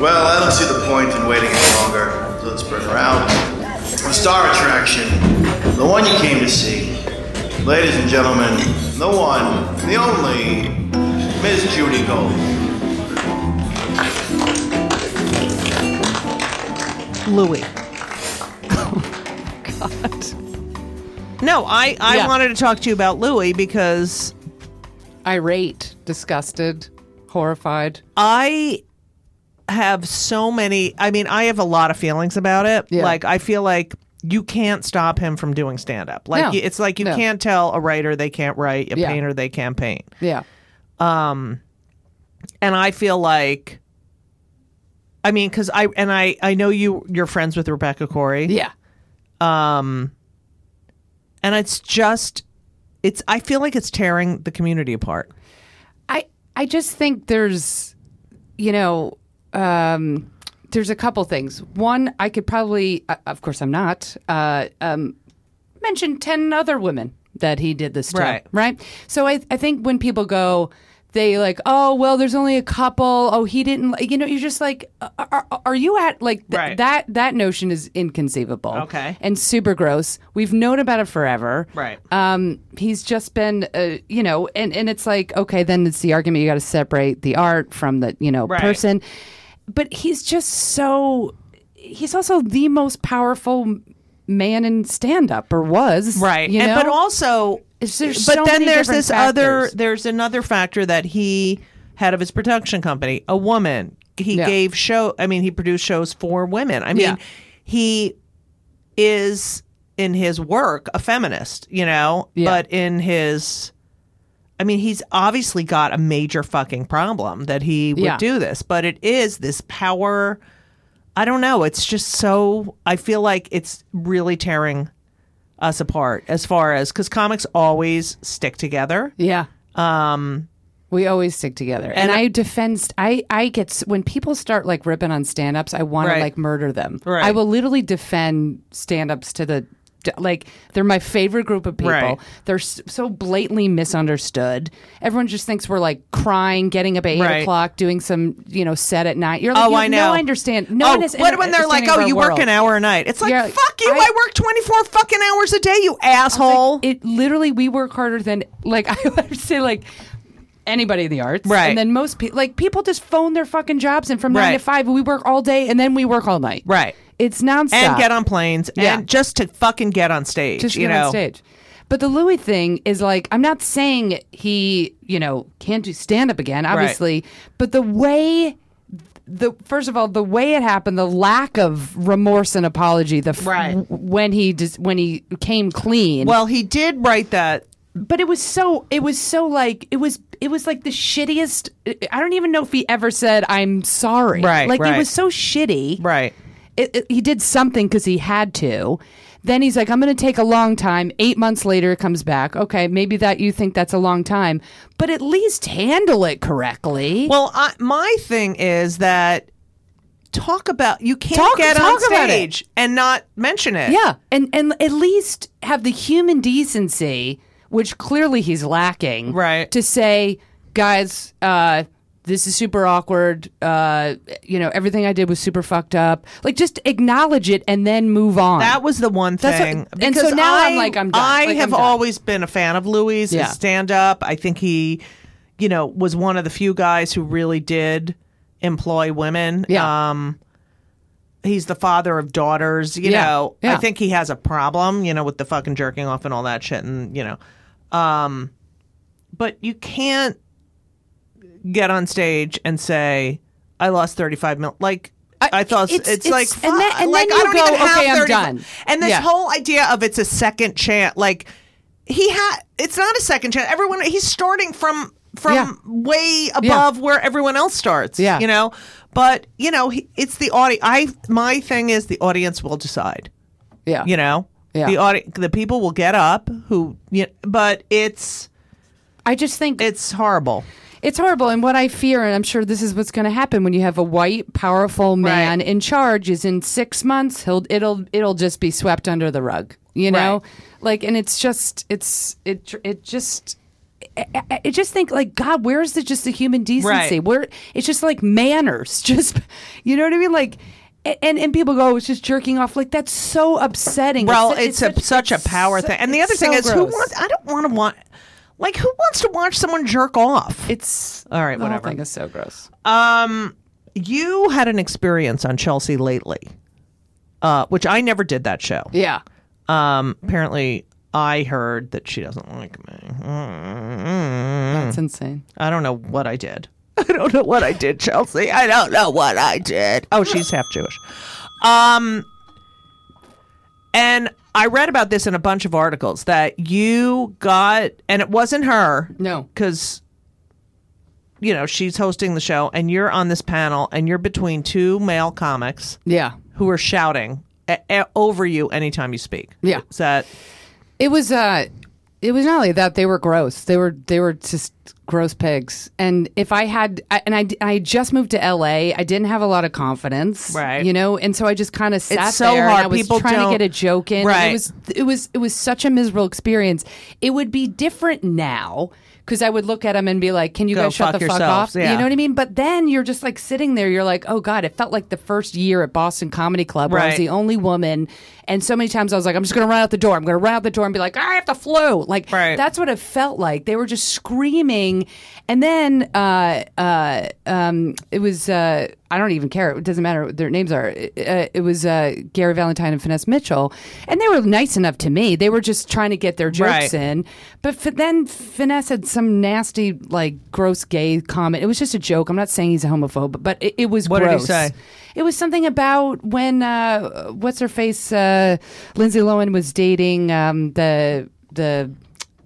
Well, I don't see the point in waiting any longer, so let's bring her out. The star attraction, the one you came to see. Ladies and gentlemen, the one, the only, Miss Judy Gold. Louis. Oh, God. No, I, I Yeah. wanted to talk to you about Louis because Irate, disgusted, horrified. I have so many. I mean, I have a lot of feelings about it. Yeah. Like, I feel like you can't stop him from doing stand up. Like, No. it's like you No. can't tell a writer they can't write, a Yeah. painter they can't paint. Yeah. Um, and I feel like, I mean, because I and I I know you you're friends with Rebecca Corry, Yeah. Um, and it's just it's I feel like it's tearing the community apart. I I just think there's, you know, um, there's a couple things. One, I could probably, uh, of course, I'm not, uh, um, mention ten other women that he did this to. Right. Right. So I I think when people go. They like, oh well, there's only a couple. Oh, he didn't. li-" You know, you're just like, are, are you at like th- Right. that? That notion is inconceivable. Okay. and super gross. We've known about it forever. Right. Um, he's just been, uh, you know, and, and it's like, okay, then it's the argument you got to separate the art from the, you know, Right. person. But he's just so, he's also the most powerful man in stand up or was. Right. You and, know? but also but then there's this other there's another factor that he had of his production company, a woman. He Yeah. gave show I mean, he produced shows for women. I mean, Yeah. he is in his work a feminist, you know, Yeah. but in his I mean, he's obviously got a major fucking problem that he would do this, but it is this power I don't know, it's just so I feel like it's really tearing us apart as far as because comics always stick together. Yeah. Um, we always stick together, and, And I defend. st- I I get when people start like ripping on stand-ups, I want Right. to like murder them. Right. I will literally defend stand-ups to the like they're my favorite group of people. Right. They're so blatantly misunderstood. Everyone just thinks we're like crying, getting up at eight Right. o'clock, doing some you know set at night. You're like, Oh, you I know. No, I understand. No oh, one is. what when they're like, "Oh, you work world. an hour a night?" It's like, Yeah, "Fuck you! I, I- work twenty four fucking hours a day, you asshole." It literally, we work harder than like I would say like anybody in the arts, Right. And then most people, like people, just phone their fucking jobs and from nine to five, we work all day and then we work all night. Right. It's nonstop. and get on planes Yeah. and just to fucking get on stage. just you get know, on stage. But the Louis thing is like, I'm not saying he, you know, can't do stand up again, obviously, but the way. The first of all, the way it happened, the lack of remorse and apology, the f- Right. when he just when he came clean. Well, he did write that. but it was so it was so like it was it was like the shittiest i don't even know if he ever said i'm sorry Right, like right. it was so shitty Right. It, it- he did something because he had to. Then he's like i'm going to take a long time. Eight months later it comes back. Okay maybe that you think that's a long time. But at least handle it correctly. Well, I, my thing is that talk about you can't Talk- get talk on stage and not mention it. Yeah, and and at least have the human decency, which clearly he's lacking, Right. To say, guys, uh, this is super awkward. Uh, you know, everything I did was super fucked up. Like, just acknowledge it and then move on. That was the one That's what- thing. and so now I'm like, I'm done. I Like, have done. always been a fan of Louis' Yeah. stand up. I think he, you know, was one of the few guys who really did employ women. Yeah. Um, he's the father of daughters. You Yeah. know, I think he has a problem. You know, with the fucking jerking off and all that shit, and you know, um, but you can't get on stage and say, "I lost thirty five mil." Like. I, I- thought it's, it's- like, and then- and like then I don't go, even have okay, I'm 35 done. And this Yeah. whole idea of it's a second chance, like he had, it's not a second chance. Everyone, he's starting from from Yeah. way above where everyone else starts. Yeah. you know. But you know, he, it's the audience. I my thing is the audience will decide. yeah, You know, Yeah. the audi- the people will get up who. You but it's I just think it's horrible. It's horrible. And what I fear, and I'm sure this is what's going to happen when you have a white, powerful man Right. in charge, is in six months he'll it'll it'll just be swept under the rug. You know, Right. like, and it's just it's it it just I, just think like God, where's the just the human decency? Right. Where it's just like manners, just you know what I mean? Like, and and people go, oh, it's just jerking off. Like that's so upsetting. Well, It's- it's, a, such a power so- thing. And the other thing so is, who wants? I don't want to want. Like, who wants to watch someone jerk off? It's All right, the whole whatever. thing is so gross. Um, you had an experience on Chelsea lately, uh, which I never did that show. Yeah. Um, apparently, I heard that she doesn't like me. That's insane. I don't know what I did. I don't know what I did, Chelsea. I don't know what I did. Oh, she's half Jewish. Um, and I read about this in a bunch of articles that you got, and it wasn't her. No. because you know she's hosting the show, and you're on this panel, and you're between two male comics Yeah. who are shouting a- a- over you anytime you speak. Yeah. is that It was uh it was not only that they were gross. They were they were just gross pigs. And if I had I, and I I just moved to LA, I didn't have a lot of confidence, Right. You know, and so I just kind of sat so there hard. and I was People trying don't- to get a joke in. Right. It was it was it was such a miserable experience. It would be different now. Because I would look at them and be like, "Can you Go guys shut fuck the fuck yourselves, off?" yeah. You know what I mean? But then you're just like sitting there. You're like, "Oh God!" It felt like the first year at Boston Comedy Club where I was Right. the only woman, and so many times I was like, "I'm just going to run out the door. I'm going to run out the door and be like, I have the flu." Like Right. that's what it felt like. They were just screaming, and then uh, uh, um, it was uh, I don't even care. It doesn't matter what their names are. Uh, it was uh, Gary Valentine and Finesse Mitchell, and they were nice enough to me. They were just trying to get their jokes Right. in, but f- then Finesse had some nasty, like gross gay comment. It was just a joke. I'm not saying he's a homophobe, but it, it was What did he say? It was something about when uh, what's her face uh, Lindsay Lohan was dating um, the the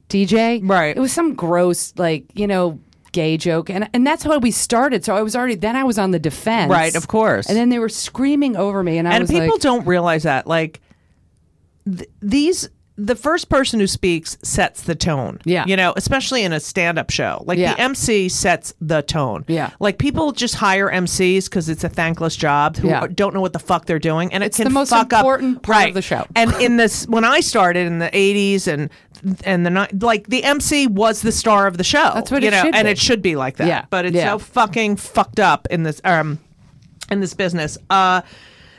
DJ. Right. It was some gross like you know gay joke and and that's how we started. So I was already then I was on the defense. Right, of course. And then they were screaming over me and I and was people like don't realize that like th- these the first person who speaks sets the tone Yeah. you know especially in a stand-up show like Yeah. the mc sets the tone Yeah. like people just hire mcs because it's a thankless job who Yeah. don't know what the fuck they're doing and It's it can the most fuck important up part of the show. and in this when i started in the 80s and and the ni- like the MC was the star of the show. That's what you it know, and be. it should be like that. Yeah. But it's Yeah. so fucking fucked up in this um in this business. Uh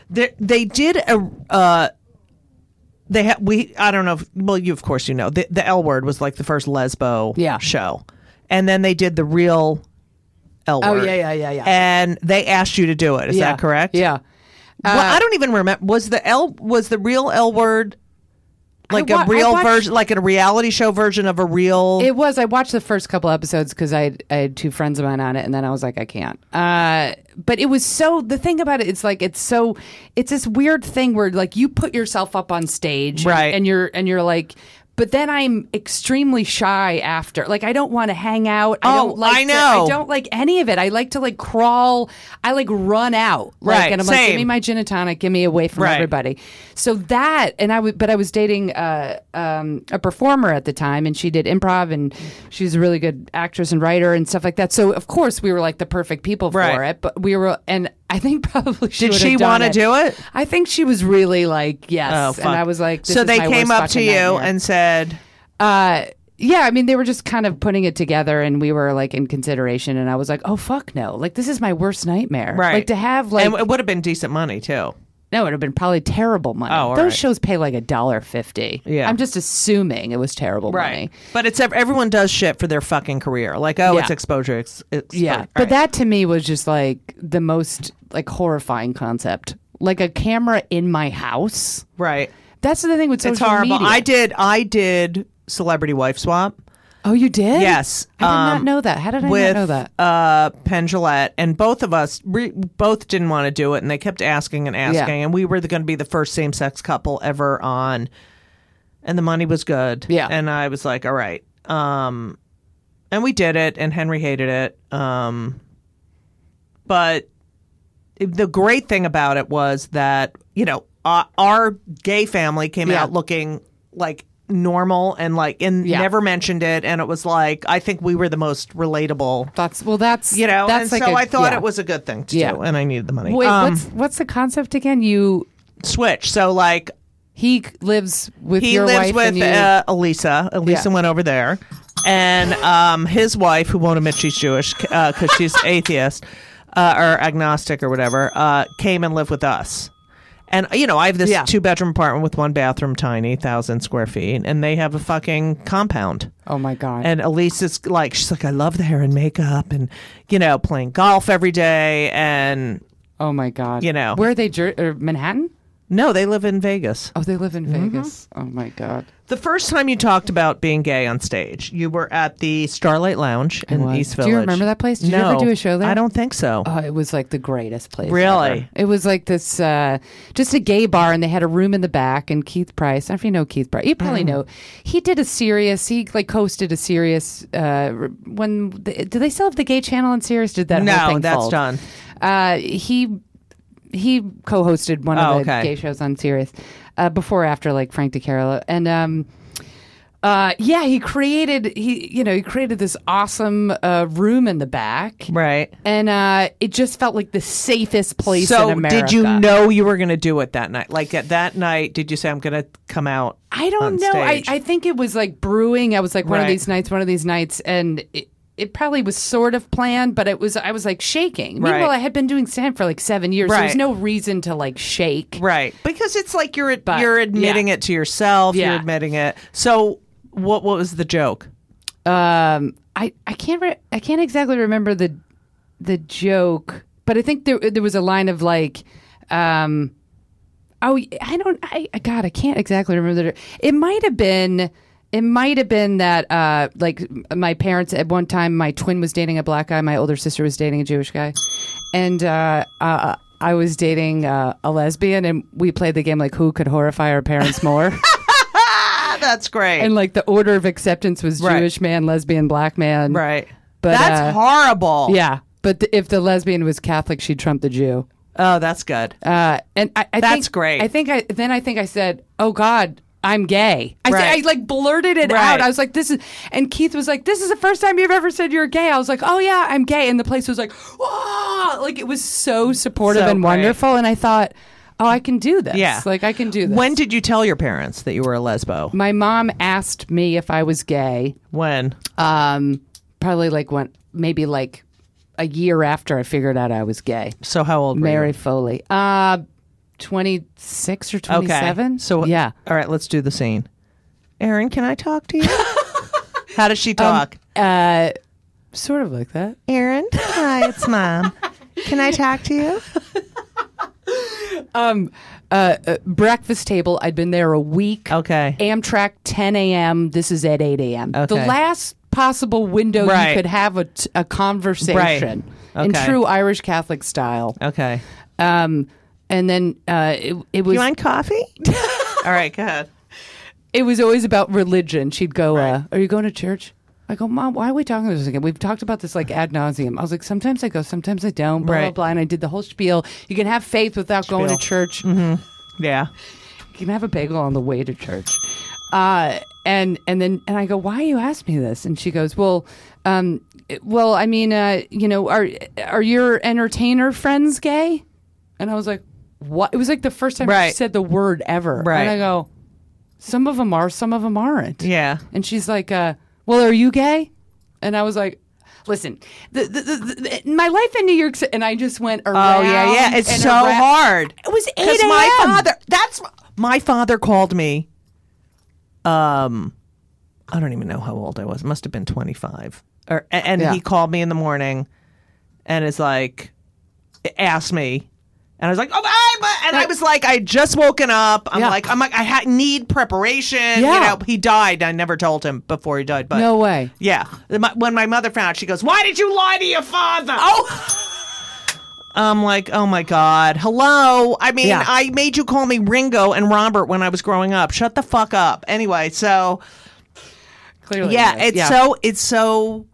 they, they did a uh they had we I don't know if, well you of course you know the the L word was like the first lesbo Yeah. show and then they did the real L word. Oh, word yeah, yeah, yeah, yeah. and they asked you to do it is yeah, that correct Yeah. well Uh, I don't even remember was the L was the real L word like wa- a real watched- version like a reality show version of a real It was. I watched the first couple episodes because I had, I had two friends of mine on it, and then I was like, I can't. Uh, but it was so. The thing about it, it's like it's so. It's this weird thing where like you put yourself up on stage, Right. And you're and you're like. But then I'm extremely shy after. Like I don't want to hang out. I Oh, don't like I to- know. I don't like any of it. I like to like crawl. I like run out. Like, Right, And I'm like, same. give me my gin and tonic. Give me away from Right. everybody. So that, and I would, but I was dating uh, um, a performer at the time, and she did improv, and she was a really good actress and writer and stuff like that. So of course we were like the perfect people for it. But we were, and I think probably she Did she wanna do it? I think she was really like yes, Oh, and I was like, this so they came up to you nightmare. and said Uh, yeah, I mean, they were just kind of putting it together, and we were like in consideration, and I was like, oh fuck no, like this is my worst nightmare. right Like to have like and it would have been decent money too no, it would have been probably terrible money. Oh, all Those right. shows pay like a dollar fifty. Yeah. I'm just assuming it was terrible money. But it's ev- everyone does shit for their fucking career. Like, oh, it's exposure. It's, it's Yeah, right. but that to me was just like the most like horrifying concept. Like a camera in my house. right. That's the thing with social It's horrible. media. I did. I did celebrity wife swap. Oh, you did? Yes, I did not um, know that. How did I with not know that? uh Penn Jillette, and both of us re- both didn't want to do it, and they kept asking and asking, and we were going to be the first same sex couple ever on, and the money was good, Yeah. and I was like, all right, um, and we did it, and Henry hated it, um, but the great thing about it was that you know our, our gay family came Yeah. out looking like normal and like and Yeah. never mentioned it and it was like i think we were the most relatable That's well. That's you know That's and like so I I thought it was a good thing to Yeah. do and i needed the money Wait, Um, what's what's the concept again? You switch so like he lives with he your lives wife with and you. uh, elisa elisa Yeah. went over there and um, his wife, who won't admit she's Jewish because she's atheist uh, or agnostic or whatever, uh, came and lived with us. And you know, I have this Yeah. two bedroom apartment with one bathroom, tiny, thousand square feet, and they have a fucking compound. Oh my god. And Elise is like, she's like, I love the hair and makeup, and you know, playing golf every day, and oh my god. you know. Where are they? Jer- or Manhattan? No, they live in Vegas. Oh, they live in Mm-hmm. Vegas. Oh my god. The first time you talked about being gay on stage, you were at the Starlight Lounge in was. East Village. Do you remember that place? Did you ever do a show there? I don't think so. Oh, it was like the greatest place. Really? ever. It was like this, uh, just a gay bar, and they had a room in the back. And Keith Price, I don't know if you know Keith Price. You probably know. He did a serious. He like hosted a serious. Uh, when the, do they still have the gay channel on Sirius? Did that? whole no, thing that's fold? done. Uh, he he co-hosted one Oh, of the okay. gay shows on Sirius uh, before after like Frank DeCaro and um uh yeah he created he you know he created this awesome uh room in the back Right. and uh it just felt like the safest place So, in America. did you know you were going to do it that night? Like at that night, did you say I'm going to come out? I don't on know. I? I think it was like brewing. I was like one of these nights, one of these nights, and it, it probably was sort of planned, but it was I was like shaking. Meanwhile, I had been doing stand for like seven years. So there's no reason to like shake. Right, because it's like you're But, you're admitting yeah. it to yourself. You're admitting it. So, what what was the joke? Um, I I can't re- I can't exactly remember the the joke, but I think there there was a line of like, um, oh I don't I I- God I can't exactly remember. The, it might have been. It might have been that, uh, like, my parents at one time, my twin was dating a black guy, my older sister was dating a Jewish guy, and uh, uh, I was dating uh, a lesbian, and we played the game like who could horrify our parents more. That's great. and like the order of acceptance was Right. Jewish man, lesbian, black man. right, But, that's uh, horrible. Yeah, but th- if the lesbian was Catholic, she'd trump the Jew. Oh, that's good. Uh, and I, I That's think, great. I think I then I think I said, "Oh God." I'm gay. I, Right. I like blurted it Right. out. I was like, "This is," and Keith was like, "This is the first time you've ever said you're gay." I was like, "Oh yeah, I'm gay," and the place was like, "Whoa!" Like it was so supportive So and great. wonderful, and I thought, "Oh, I can do this. Yeah. like I can do this." When did you tell your parents that you were a lesbo? my mom asked me if I was gay, When? um, probably like when maybe like a year after I figured out I was gay. So how old were you? Mary? Foley. Uh 26 or 27. Okay. So yeah. All right, let's do the scene. Erin, can I talk to you? how does she talk? Uh sort of like that. Erin, hi, it's mom. Can I talk to you? Um uh, uh breakfast table. I'd been there a week. Okay. Amtrak 10 a.m. This is at 8 a.m. The last possible window Right. you could have a, t- a conversation in Okay. true Irish Catholic style. Okay. Um and then uh, it, it was You want coffee? All right, go ahead. it was always about religion. She'd go, uh, "Are you going to church?" I go, "Mom, why are we talking about this again? We've talked about this like ad nauseum." I was like, "Sometimes I go, sometimes I don't." Blah blah Right. blah. And I did the whole spiel. You can have faith without going to Spiel. church. Yeah. You can have a bagel on the way to church. Uh, and and then and I go, "Why are you ask me this?" And she goes, "Well, um, it- well, I mean, uh, you know, are are your entertainer friends gay?" And I was like, "What?" It was like the first time she said the word ever. Right. And I go, "Some of them are, some of them aren't." Yeah. And she's like, uh, "Well, are you gay?" And I was like, "Listen, the, the, the, the, my life in New York City," and I just went around. Oh yeah, yeah. It's and so around. hard. It was eight Because my a.m.. father. That's my father called me. Um, I don't even know how old I was. It must have been twenty five. Or a- and Yeah. he called me in the morning, and is like, asked me. And I was like, oh, I'm, and I was like, I had just woken up. I'm Yeah. like, I'm like, I ha- need preparation. You Yeah. know, he died. I never told him before he died, but No way. yeah. My- When my mother found out, she goes, Why did you lie to your father? Oh! I'm like, Oh my God. Hello. I mean, Yeah. I made you call me Ringo and Robert when I was growing up. Shut the fuck up. Anyway, so Clearly, yeah, yes. it's so, it's so,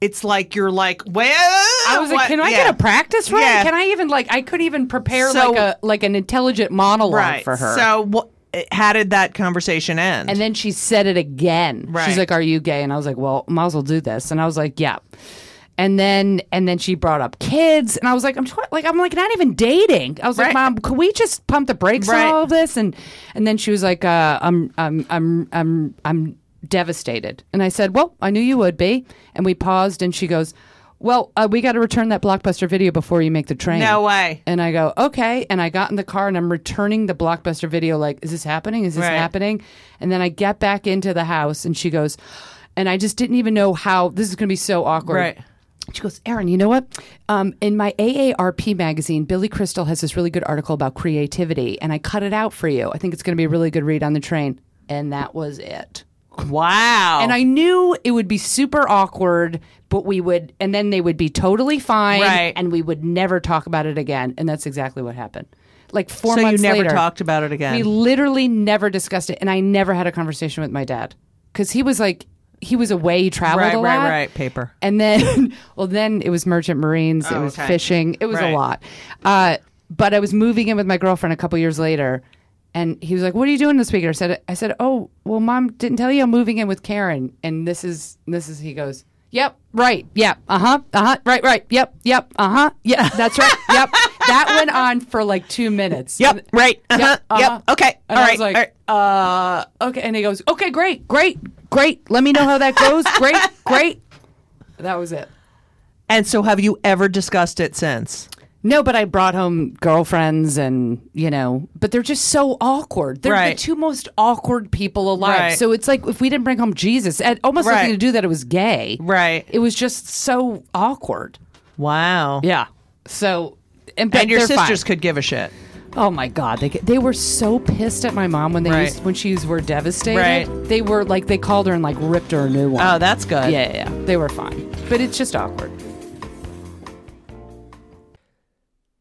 it's like you're like, Well, I was like, what- "Can I yeah. get a practice run? Yeah. Can I even like? I couldn't even prepare So- like a like an intelligent monologue Right. for her." So, what, how did that conversation end? and then she said it again. Right. She's like, "Are you gay?" And I was like, "Well, might as well do this." And I was like, "Yeah." And then and then she brought up kids, and I was like, "I'm tw- like I'm like not even dating." I was like, "Mom, could we just pump the brakes Right. on all of this?" And and then she was like, uh, um, um, um, "I'm I'm I'm I'm I'm devastated. And I said, Well, I knew you would be. And we paused, and she goes, Well, uh, we got to return that blockbuster video before you make the train. No way. And I go, okay. And I got in the car and I'm returning the blockbuster video, like, is this happening? Is this Right. happening? And then I get back into the house and she goes, and I just didn't even know how this is going to be so awkward. Right. She goes, Erin, you know what? Um, in my AARP magazine, Billy Crystal has this really good article about creativity, and I cut it out for you. I think it's going to be a really good read on the train. And that was it. Wow. And I knew it would be super awkward, but we would, and then they would be totally fine, Right. and we would never talk about it again. And that's exactly what happened. Like four so you months never later, talked about it again. we literally never discussed it, and I never had a conversation with my dad because he was like, he was away, he traveled right, a lot, right, right. Paper. and then, well, then it was merchant marines, it Oh, was okay. fishing, it was Right. a lot. Uh, but I was moving in with my girlfriend a couple years later, and he was like, "What are you doing this week?" And I said, "I said, oh, well, mom didn't tell you I'm moving in with Karen, and this is this is." He goes, "Yep, right, yep, uh huh, uh huh, right, right, yep, yep, uh huh, yeah, that's right, yep." That went on for like two minutes. Yep. Right. Uh-huh. Yep, uh-huh. Yep. Okay. And all I right. was like, all right. uh, okay. And he goes, okay, great, great, great. Let me know how that goes. great, great. That was it. And so, have you ever discussed it since? No, but I brought home girlfriends and, you know, but they're just so awkward. They're Right. the two most awkward people alive. Right. So it's like if we didn't bring home Jesus, it almost Right. nothing to do that it was gay. Right. It was just so awkward. Wow. Yeah. So, and, but And your they're fine. sisters could give a shit. Oh my God, they they were so pissed at my mom when they Right. used, when she used the word devastated. Right. They were like they called her and like ripped her a new one. Oh, that's good. yeah, yeah, yeah. They were fine, but it's just awkward.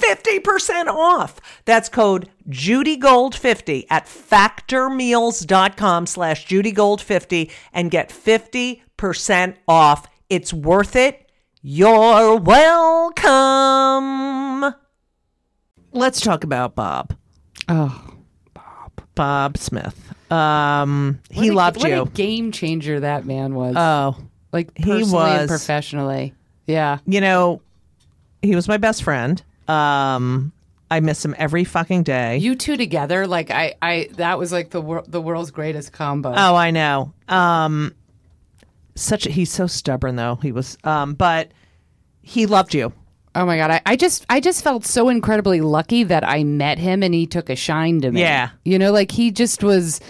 50% off. That's code JudyGold50 at factormeals.com slash JudyGold50 and get 50% off. It's worth it. You're welcome. Let's talk about Bob. Oh, Bob Bob Smith. Um, he a- loved what you. a game changer that man was. Oh, like he was. and professionally. Yeah. you know, he was my best friend. Um, I miss him every fucking day. You two together, like I, I that was like the wor- the world's greatest combo. Oh, I know. Um, such a, he's so stubborn though. He was, um, but he loved you. Oh my god, I, I just I just felt so incredibly lucky that I met him and he took a shine to me. Yeah. You know, like he just was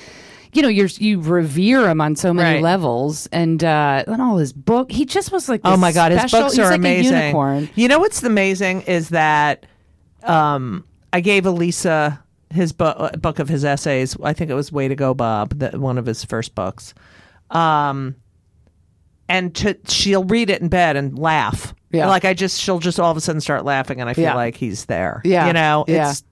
you know, you're you revere him on so many Right. levels, and uh, and all his book. He just was like, Oh my god, his special- books he's are like amazing. You know what's amazing is that um, I gave Elisa his book book of his essays. I think it was Way to Go Bob, that one of his first books. Um, and to, she'll read it in bed and laugh. Yeah. Like I just she'll just all of a sudden start laughing and I feel Yeah. like he's there. Yeah. You know, Yeah. it's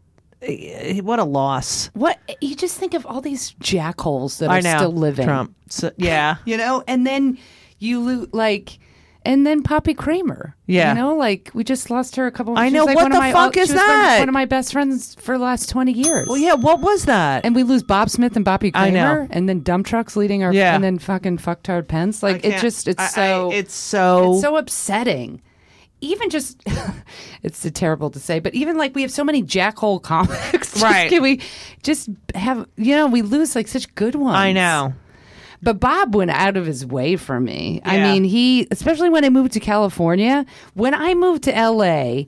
Eh, what a loss. What you just think of all these jackholes that I are know. still living, Trump. So, yeah. you know, and then you lo- like. And then Poppy Kramer. Yeah. You know, like we just lost her a couple I know. like, What one of the my- fuck she is was one- that? One of my best friends for the last 20 years. Well, yeah. What was that? And we lose Bob Smith and Bobby I know. Kramer, and then dump trucks leading our, Yeah. and then fucking fucktard Pence. Like it just, it's I- I- so, it's so. it's so upsetting. Even just, it's terrible to say, but even like we have so many jackhole comics. Just Right. Can we just have, you know, we lose like such good ones. I know. But Bob went out of his way for me. I mean, he, especially when I moved to California, when I moved to LA,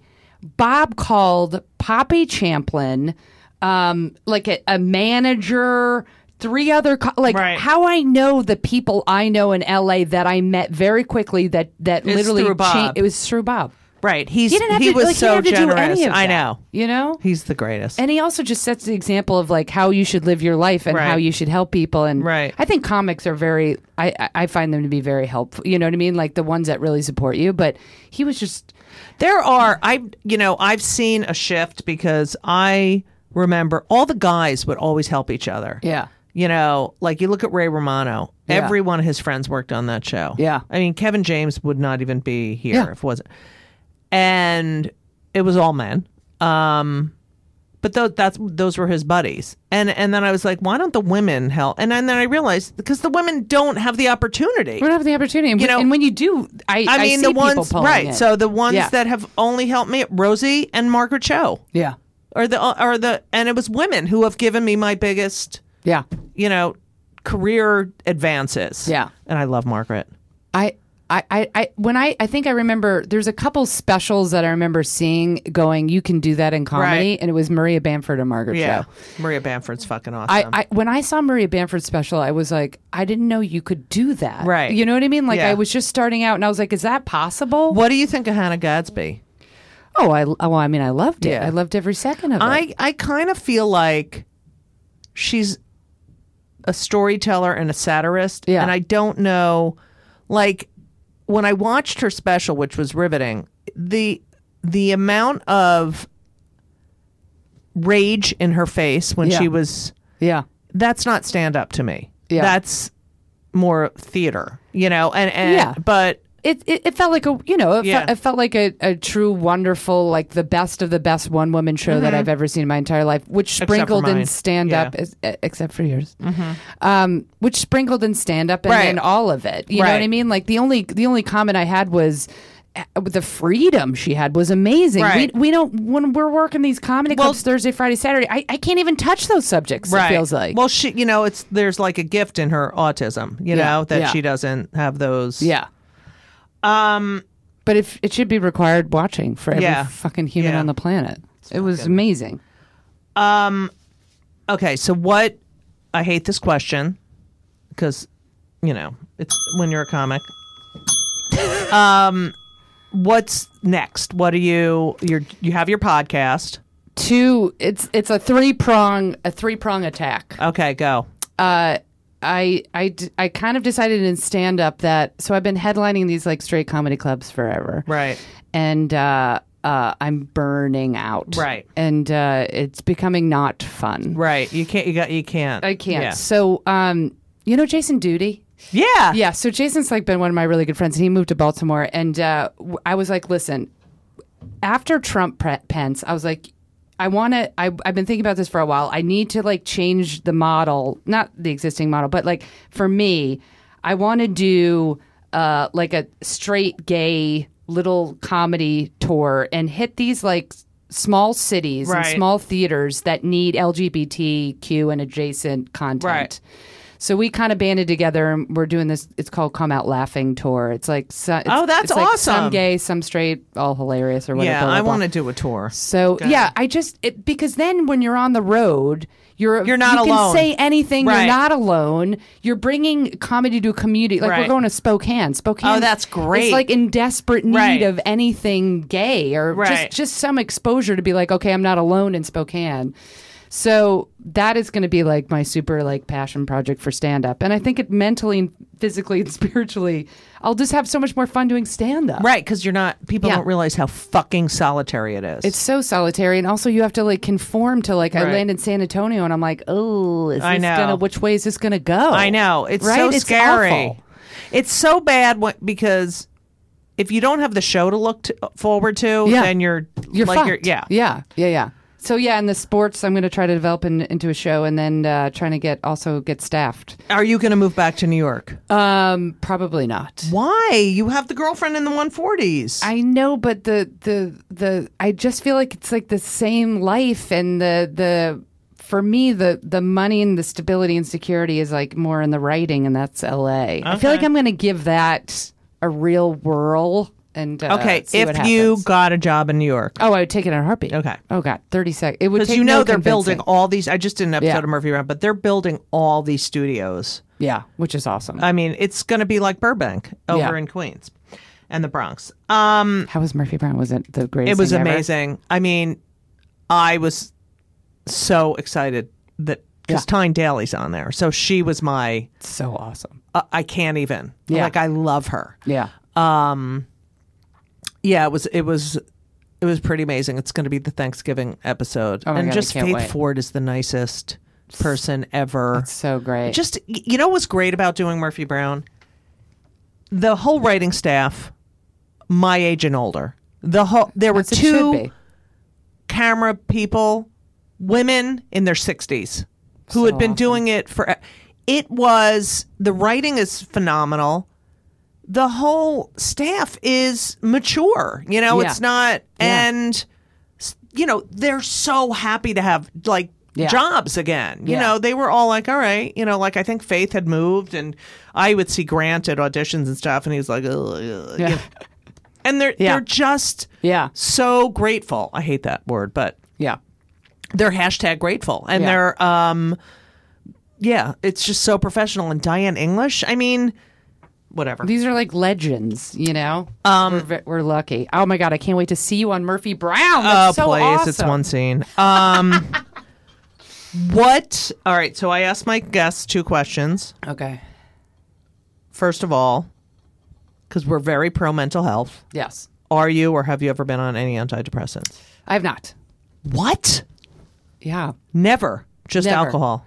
Bob called Poppy Champlin, um, like a, a manager, three other, co- like Right. how I know the people I know in LA that I met very quickly that, that It's literally changed. It was through Bob. Right. He's He didn't have he to, was like, so he didn't have to generous. do any of I know. You know? He's the greatest. And he also just sets the example of like how you should live your life and Right. how you should help people. And Right. I think comics are very, I- I find them to be very helpful. You know what I mean? Like the ones that really support you. But he was just, There are I you know, I've seen a shift because I remember all the guys would always help each other. yeah. You know, like you look at Ray Romano. Yeah. Every one of his friends worked on that show. Yeah. I mean, Kevin James would not even be here Yeah. if it wasn't. And it was all men. Um but those that's those were his buddies. And and then I was like, why don't the women help? And then, then I realized because the women don't have the opportunity. We don't have the opportunity. And, You know- and when you do, I, I mean, see the ones right. it. So the ones Yeah. that have only helped me, Rosie and Margaret Cho, yeah. or the or the, and it was women who have given me my biggest, Yeah. you know, career advances. Yeah. and I love Margaret. I, I, I, when I, I think I remember there's a couple specials that I remember seeing going, you can do that in comedy. Right. And it was Maria Bamford and Margaret Yeah, Cho. Maria Bamford's fucking awesome. I, I when I saw Maria Bamford's special, I was like, I didn't know you could do that. Right. You know what I mean? Like Yeah. I was just starting out, and I was like, is that possible? what do you think of Hannah Gadsby? Oh, I oh, I mean, I loved it. Yeah. I loved every second of it. I I kind of feel like she's a storyteller and a satirist, Yeah. and I don't know, like when I watched her special, which was riveting, the the amount of rage in her face when Yeah. she was yeah. that's not stand up to me. Yeah. That's more theater, you know, and and Yeah. but It, it, it felt like a you know it, Yeah. felt, it felt like a, a true wonderful like the best of the best one woman show that I've ever seen in my entire life which Mm-hmm. sprinkled in stand up Yeah. except for yours um which sprinkled in stand up and Right. all of it you know what I mean like the only the only comment I had was uh, the freedom she had was amazing. Right. We, we don't when we're working these comedy Well- clubs Thursday, Friday, Saturday. I, I can't even touch those subjects. It feels like well, she you know it's there's like a gift in her autism, you Yeah, know, that yeah. she doesn't have those. Yeah. Um, but if it should be required watching for every Yeah. fucking human Yeah. on the planet. It was amazing. Um, Okay, so what? I hate this question because you know it's when you're a comic. um, what's next? What do you you you have your podcast? Two, it's it's a three prong a three prong attack. Okay, go. Uh, I I I kind of decided in stand up that so I've been headlining these like straight comedy clubs forever. Right. and uh, uh, I'm burning out. Right. And uh, it's becoming not fun. Right. You can't. You got. You can't. I can't. Yeah. So, um, you know Jason Dudey? Yeah. Yeah. So Jason's like been one of my really good friends, and he moved to Baltimore. And uh, I was like, listen, after Trump pre- Pence, I was like, I want to. I've been thinking about this for a while. I need to like change the model, not the existing model, but like for me, I want to do uh, like a straight gay little comedy tour and hit these like small cities Right. and small theaters that need LGBTQ and adjacent content. Right. So we kind of banded together and we're doing this. It's called Come Out Laughing Tour. It's like so, it's, Oh, that's it's like Some gay, some straight, all hilarious or whatever. yeah, blah, blah, I want to do a tour. So yeah, I just it, because then when you're on the road, you're You're not you alone. Can say anything. Right. You're not alone. You're bringing comedy to a community. Like Right. we're going to Spokane. Spokane. Oh, that's great. It's like in desperate need Right. of anything gay or just just some exposure to be like, okay, I'm not alone in Spokane. So that is going to be like my super like passion project for stand up, and I think it mentally and physically and spiritually, I'll just have so much more fun doing stand up. Right, because you're not. People Yeah. don't realize how fucking solitary it is. It's so solitary, and also you have to like conform to like I Right. land in San Antonio, and I'm like, oh, is I this know. gonna? Which way is this gonna go? I know. It's right? so It's scary. awful. It's so bad when, because if you don't have the show to look to, forward to, Yeah. then you're You're like fucked. you're yeah. yeah, yeah, yeah. So yeah, in the sports, I'm going to try to develop in, into a show, and then uh, trying to get also get staffed. Are you going to move back to New York? Um, probably not. Why? You have the girlfriend in the 140s. I know, but the the the I just feel like it's like the same life, and the the for me the the money and the stability and security is like more in the writing, and that's L.A. I feel like I'm going to give that a real whirl. And uh, okay, if you happens. got a job in New York, oh, I would take it in a heartbeat. Okay. Oh God, thirty seconds. It would because you know no they're convincing. building all these. I just did an episode Yeah. of Murphy Brown, but they're building all these studios. Yeah, which is awesome. I mean, it's going to be like Burbank over Yeah. in Queens and the Bronx. Um, How was Murphy Brown? Was it the greatest? it was thing ever? amazing. I mean, I was so excited that because Yeah. Tyne Daly's on there, so she was my. So awesome. Uh, I can't even. Yeah. Like I love her. Yeah. Yeah, it was. It was. It was pretty amazing. It's going to be the Thanksgiving episode, Oh and God, just Faith wait. Ford is the nicest person ever. So great. Just you know what's great about doing Murphy Brown? The whole writing staff, my age and older. The whole there were As two camera people, women in their sixties, who had been awesome. doing it for. It was the writing is phenomenal. The whole staff is mature. You know, Yeah. it's not Yeah. and you know they're so happy to have like Yeah. jobs again. You Yeah. know, they were all like, all right, you know, like I think Faith had moved and I would see Grant at auditions and stuff and he was like, ugh, ugh," you Yeah. and they're Yeah. they're just Yeah. so grateful. I hate that word, but Yeah. they're hashtag grateful and they're um yeah, it's just so professional. And Diane English, I mean, whatever. These are like legends, you know. Um, we're, ve- we're lucky. Oh my god, I can't wait to see you on Murphy Brown. Oh, That's so please, awesome. it's one scene. Um, what? All right, so I asked my guests two questions. Okay. First of all, because we're very pro mental health, Yes, are you or have you ever been on any antidepressants? I have not. What? Yeah. Never. Just Never. alcohol.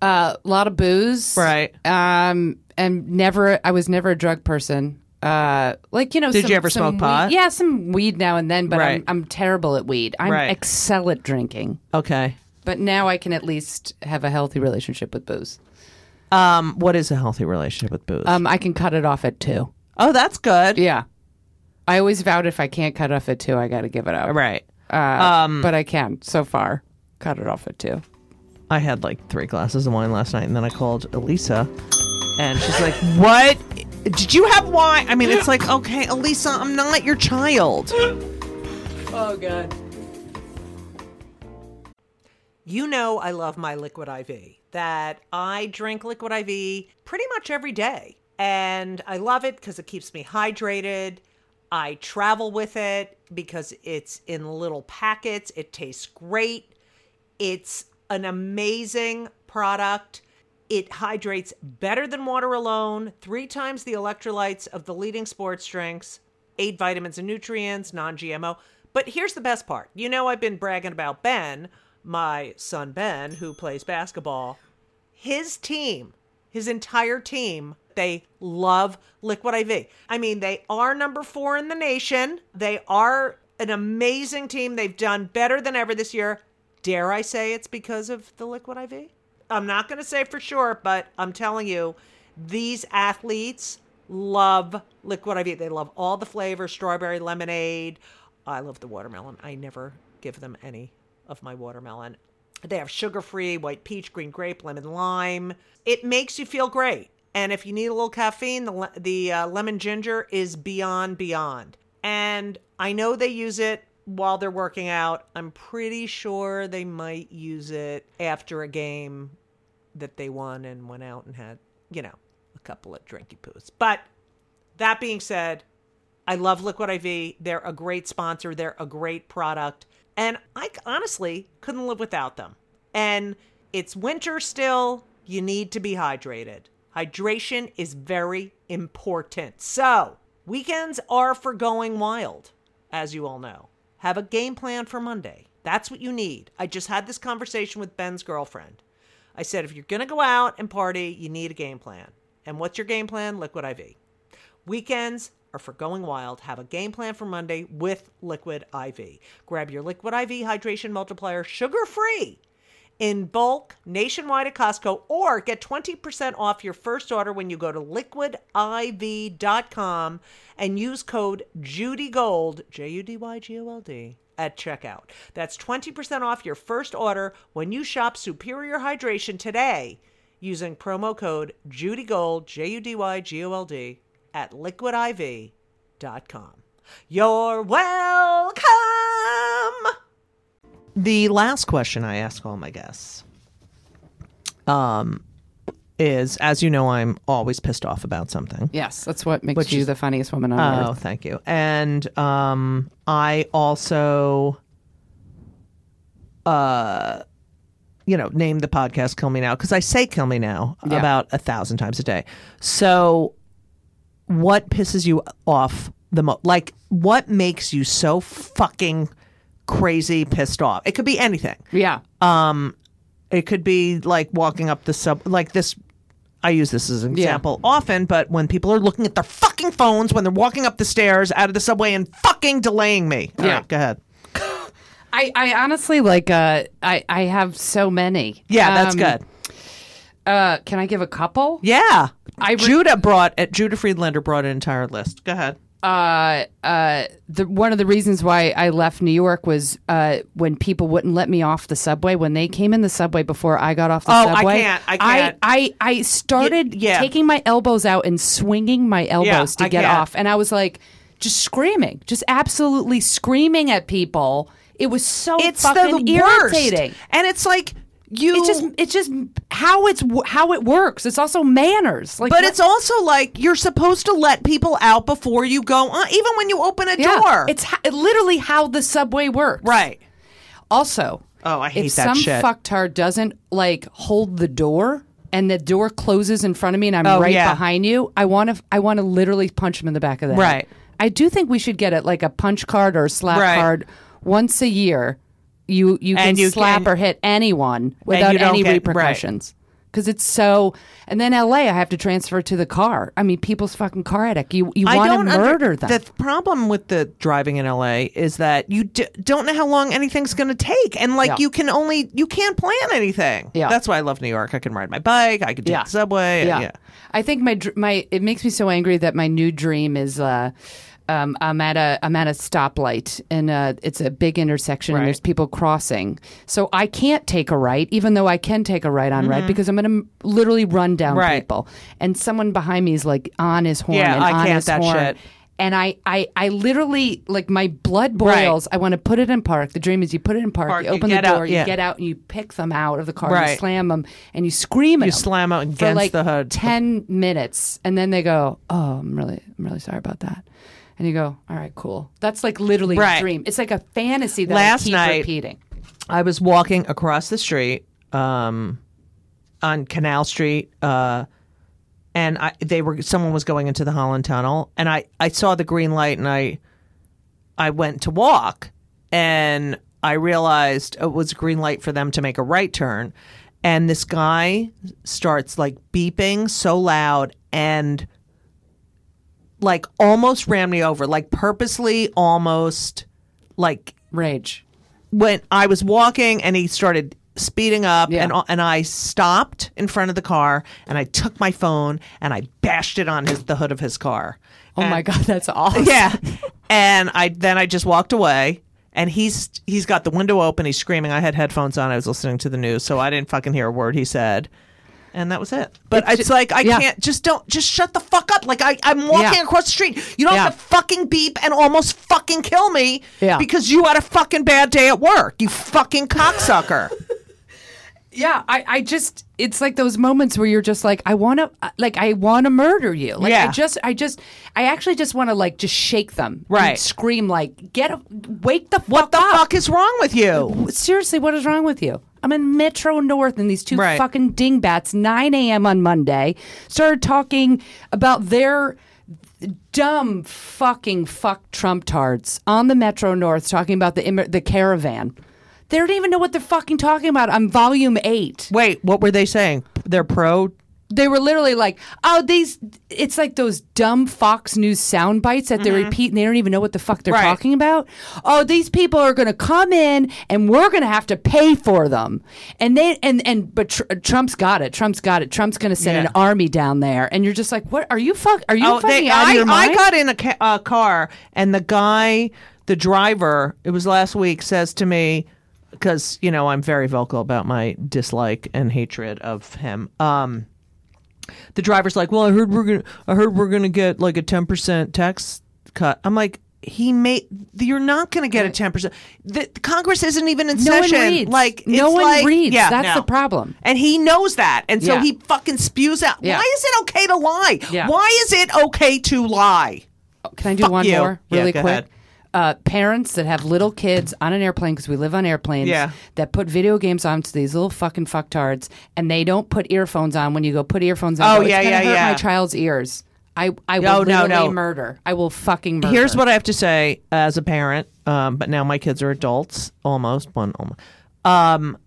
A lot of booze. Right. Um, and never. I was never a drug person. Uh, like you know. Did some- you ever smoke pot? Yeah, some weed now and then, but Right. I'm I'm terrible at weed. I'm Right. excel at drinking. Okay. But now I can at least have a healthy relationship with booze. Um, what is a healthy relationship with booze? Um, I can cut it off at two. oh, that's good. Yeah. I always vowed if I can't cut it off at two, I got to give it up. Right. Uh, Um, but I can so far. Cut it off at two. I had like three glasses of wine last night, and then I called Elisa, and she's like, "What? Did you have wine?" I mean, it's like, okay, Elisa, I'm not your child. Oh god. You know, I love my Liquid IV. That I drink Liquid IV pretty much every day, and I love it because it keeps me hydrated. I travel with it because it's in little packets. It tastes great. It's an amazing product. It hydrates better than water alone, three times the electrolytes of the leading sports drinks, eight vitamins and nutrients, non GMO. But here's the best part. You know, I've been bragging about Ben, my son Ben, who plays basketball. His team, his entire team, they love Liquid IV. I mean, they are number four in the nation. They are an amazing team. They've done better than ever this year. Dare I say it's because of the Liquid IV? I'm not going to say for sure, but I'm telling you, these athletes love Liquid IV. They love all the flavors strawberry, lemonade. I love the watermelon. I never give them any of my watermelon. They have sugar free, white peach, green grape, lemon lime. It makes you feel great. And if you need a little caffeine, the, the uh, lemon ginger is beyond, beyond. And I know they use it while they're working out. I'm pretty sure they might use it after a game that they won and went out and had, you know, a couple of drinky poos. But that being said, I love Liquid IV. They're a great sponsor. They're a great product. And I honestly couldn't live without them. And it's winter still. You need to be hydrated. Hydration is very important. So, weekends are for going wild, as you all know. Have a game plan for Monday. That's what you need. I just had this conversation with Ben's girlfriend. I said, if you're going to go out and party, you need a game plan. And what's your game plan? Liquid IV. Weekends are for going wild. Have a game plan for Monday with Liquid IV. Grab your Liquid IV hydration multiplier sugar free in bulk nationwide at Costco or get 20% off your first order when you go to liquidiv.com and use code JUDYGOLD, J U D Y G O L D, at checkout. That's 20% off your first order when you shop Superior Hydration today using promo code JUDYGOLD, J U D Y G O L D, at liquidiv.com. You're welcome! The last question I ask all my guests um, is as you know, I'm always pissed off about something. Yes, that's what makes Which you is- the funniest woman on Oh, earth. thank you. And um, I also, uh, you know, name the podcast "Kill Me Now" because I say "Kill Me Now" Yeah. about a thousand times a day. So, what pisses you off the most? Like, what makes you so fucking crazy pissed off? It could be anything. Yeah. Um, it could be like walking up the sub, like this. I use this as an Yeah. example often, but when people are looking at their fucking phones when they're walking up the stairs out of the subway and fucking delaying me. All Yeah. right, go ahead. I, I honestly like uh I, I have so many. Yeah, that's Um, good. Uh can I give a couple? Yeah. I re- Judah brought Judah Friedlander brought an entire list. Go ahead. Uh, uh, the one of the reasons why I left New York was uh, when people wouldn't let me off the subway. When they came in the subway before I got off the Oh, I can't, I can't. I, I, started Y- yeah. taking my elbows out and swinging my elbows to I get off, and I was like, just screaming, just absolutely screaming at people. It was so It's fucking the worst. irritating. And it's like you It's just, it's just how it's how it works. It's also manners, like, But what- it's also like you're supposed to let people out before you go on, even when you open a yeah, door. It's ho- literally how the subway works, right. Also, Oh, I hate if that some shit. fucktard doesn't like hold the door and the door closes in front of me and I'm Oh, right yeah. behind you, I want to I want to literally punch him in the back of the head. Right. I do think we should get it like a punch card or a slap Right. card once a year. You you can you slap can- or hit anyone without any get- right. repercussions. Because it's so, and then LA, I have to transfer to the car. I mean, people's fucking car headache. You you want to don't under- murder them? The problem with the driving in LA is that you d- don't know how long anything's going to take, and like Yeah. you can only you can't plan anything. Yeah. that's why I love New York. I can ride my bike. I can take Yeah. the subway. yeah. yeah. I think my my it makes me so angry that my new dream is uh um, I'm at a I'm at a stoplight and uh, it's a big intersection Right. and there's people crossing. So I can't take a right, even though I can take a right on red because I'm going to literally run down Mm-hmm. Right. people. And someone behind me is like on his horn Yeah, and I on can't his that horn. shit. And I, I, I literally like my blood Right. boils. I want to put it in park. The dream is you put it in park, Park, you you open the get out, door, yeah. you get out, and you pick them out of the car, Right. you slam them, and you scream at them. You them slam out for against like the hood. 10 minutes and then they go oh i'm really i'm really sorry about that and you go all right cool. That's like literally Right. a dream. It's like a fantasy that Last I keep night- repeating. I was walking across the street um, on Canal Street, uh, and I they were someone was going into the Holland Tunnel, and I I saw the green light, and I I went to walk, and I realized it was a green light for them to make a right turn, and this guy starts like beeping so loud and like almost ran me over, like purposely almost like rage when I was walking and he started speeding up Yeah. and and I stopped in front of the car and I took my phone and I bashed it on his the hood of his car. oh my god that's awesome Yeah. and I then I just walked away and he's he's got the window open. He's screaming. I had headphones on. I was listening to the news, so I didn't fucking hear a word he said. And that was it. But It's it's, like I yeah. can't just don't just shut the fuck up. Like I I'm walking Yeah. across the street. You don't Yeah. have to fucking beep and almost fucking kill me because you had a fucking bad day at work. You fucking cocksucker. Yeah, I, I just it's like those moments where you're just like I want to uh, like I want to murder you. Like I just I just I actually just want to like just shake them. and Right. scream like get a, wake the fuck what the up. fuck is wrong with you? Seriously, what is wrong with you? I'm in Metro North and these two Right. fucking dingbats 9 a.m. on Monday started talking about their dumb fucking fuck Trump tards on the Metro North talking about the the caravan. They don't even know what they're fucking talking about on volume 8. Wait, what were they saying? They're pro they were literally like, "Oh, these." It's like those dumb Fox News sound bites that they repeat, and they don't even know what the fuck they're Mm-hmm. Right. talking about. Oh, these people are going to come in, and we're going to have to pay for them. And they and and but tr- Trump's got it. Trump's got it. Trump's going to send Yeah. an army down there, and you're just like, "What are you fuck? Are you Oh, fucking they, out I, of your mind?" I got in a ca- uh, car, and the guy, the driver, it was last week, says to me, because you know I'm very vocal about my dislike and hatred of him. Um, the driver's like, "Well, I heard we're gonna, I heard we're gonna get like a ten percent tax cut." I'm like. He made. You're not going to get a ten percent. The Congress isn't even in No one session. reads. Like No one like- reads. Yeah, That's no. the problem. And he knows that, and so Yeah. he fucking spews out. Yeah. Why is it okay to lie? Yeah. Why is it okay to lie? Can I do Fuck one you. more really quick? ahead. Uh, parents that have little kids on an airplane because we live on airplanes Yeah. that put video games on to these little fucking fucktards and they don't put earphones on when you go put earphones on. Oh, Go, it's yeah, yeah, hurt yeah. my child's ears. I, I will Oh, no, no. murder. I will fucking murder. Here's what I have to say as a parent, um, but now my kids are adults, almost one, almost. Um,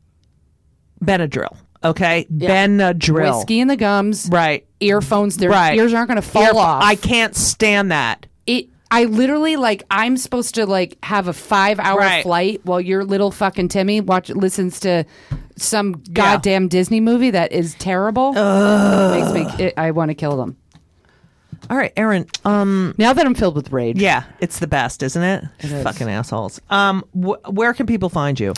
Benadryl, okay, Benadryl, whiskey in the gums, right, earphones. Their right. ears aren't going to fall off. I can't stand that. it I literally like I'm supposed to like have a five hour Right. flight while your little fucking Timmy watch listens to some goddamn Disney movie that is terrible. It makes me it, I want to kill them. All right, Erin. Um, Now that I'm filled with rage. yeah, it's the best, isn't it? is. Fucking assholes. Um, wh- where can people find you?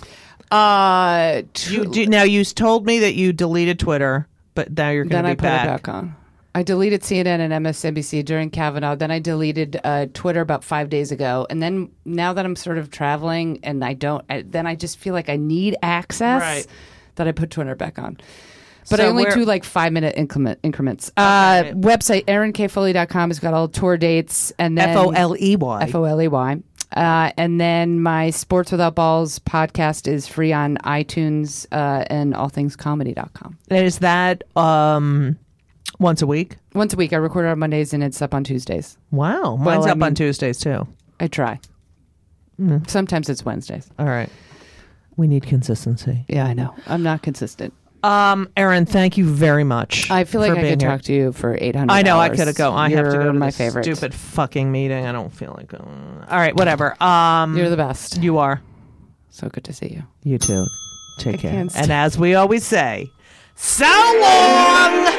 Uh You do, now you told me that you deleted Twitter, but now you're going then to I be put back. it back on. I deleted CNN and MSNBC during Kavanaugh. Then I deleted uh, Twitter about five days ago. And then now that I'm sort of traveling and I don't, I, then I just feel like I need access. Right. That I put Twitter back on. But So I only do like five minute increment, increments. Uh, Okay. website erinkfoley.com has got all tour dates and then F O L E Y. F O L E Y. Uh, and then my Sports Without Balls podcast is free on iTunes uh, and allthingscomedy.com. Is that um once a week? Once a week, I record on Mondays and it's up on Tuesdays. Wow, mine's Well, I up on Tuesdays too. I try. Sometimes it's Wednesdays. All right, we need consistency. Yeah, I know. I'm not consistent. Um, Erin, thank you very much. I feel like for I being could here. talk to you for 800 I know I could have go. I have to go to my this favorite. stupid fucking meeting. I don't feel like going. All right, whatever. Um, You're the best. you are. So good to see you. You too. Take care. can't And as we always say, so long.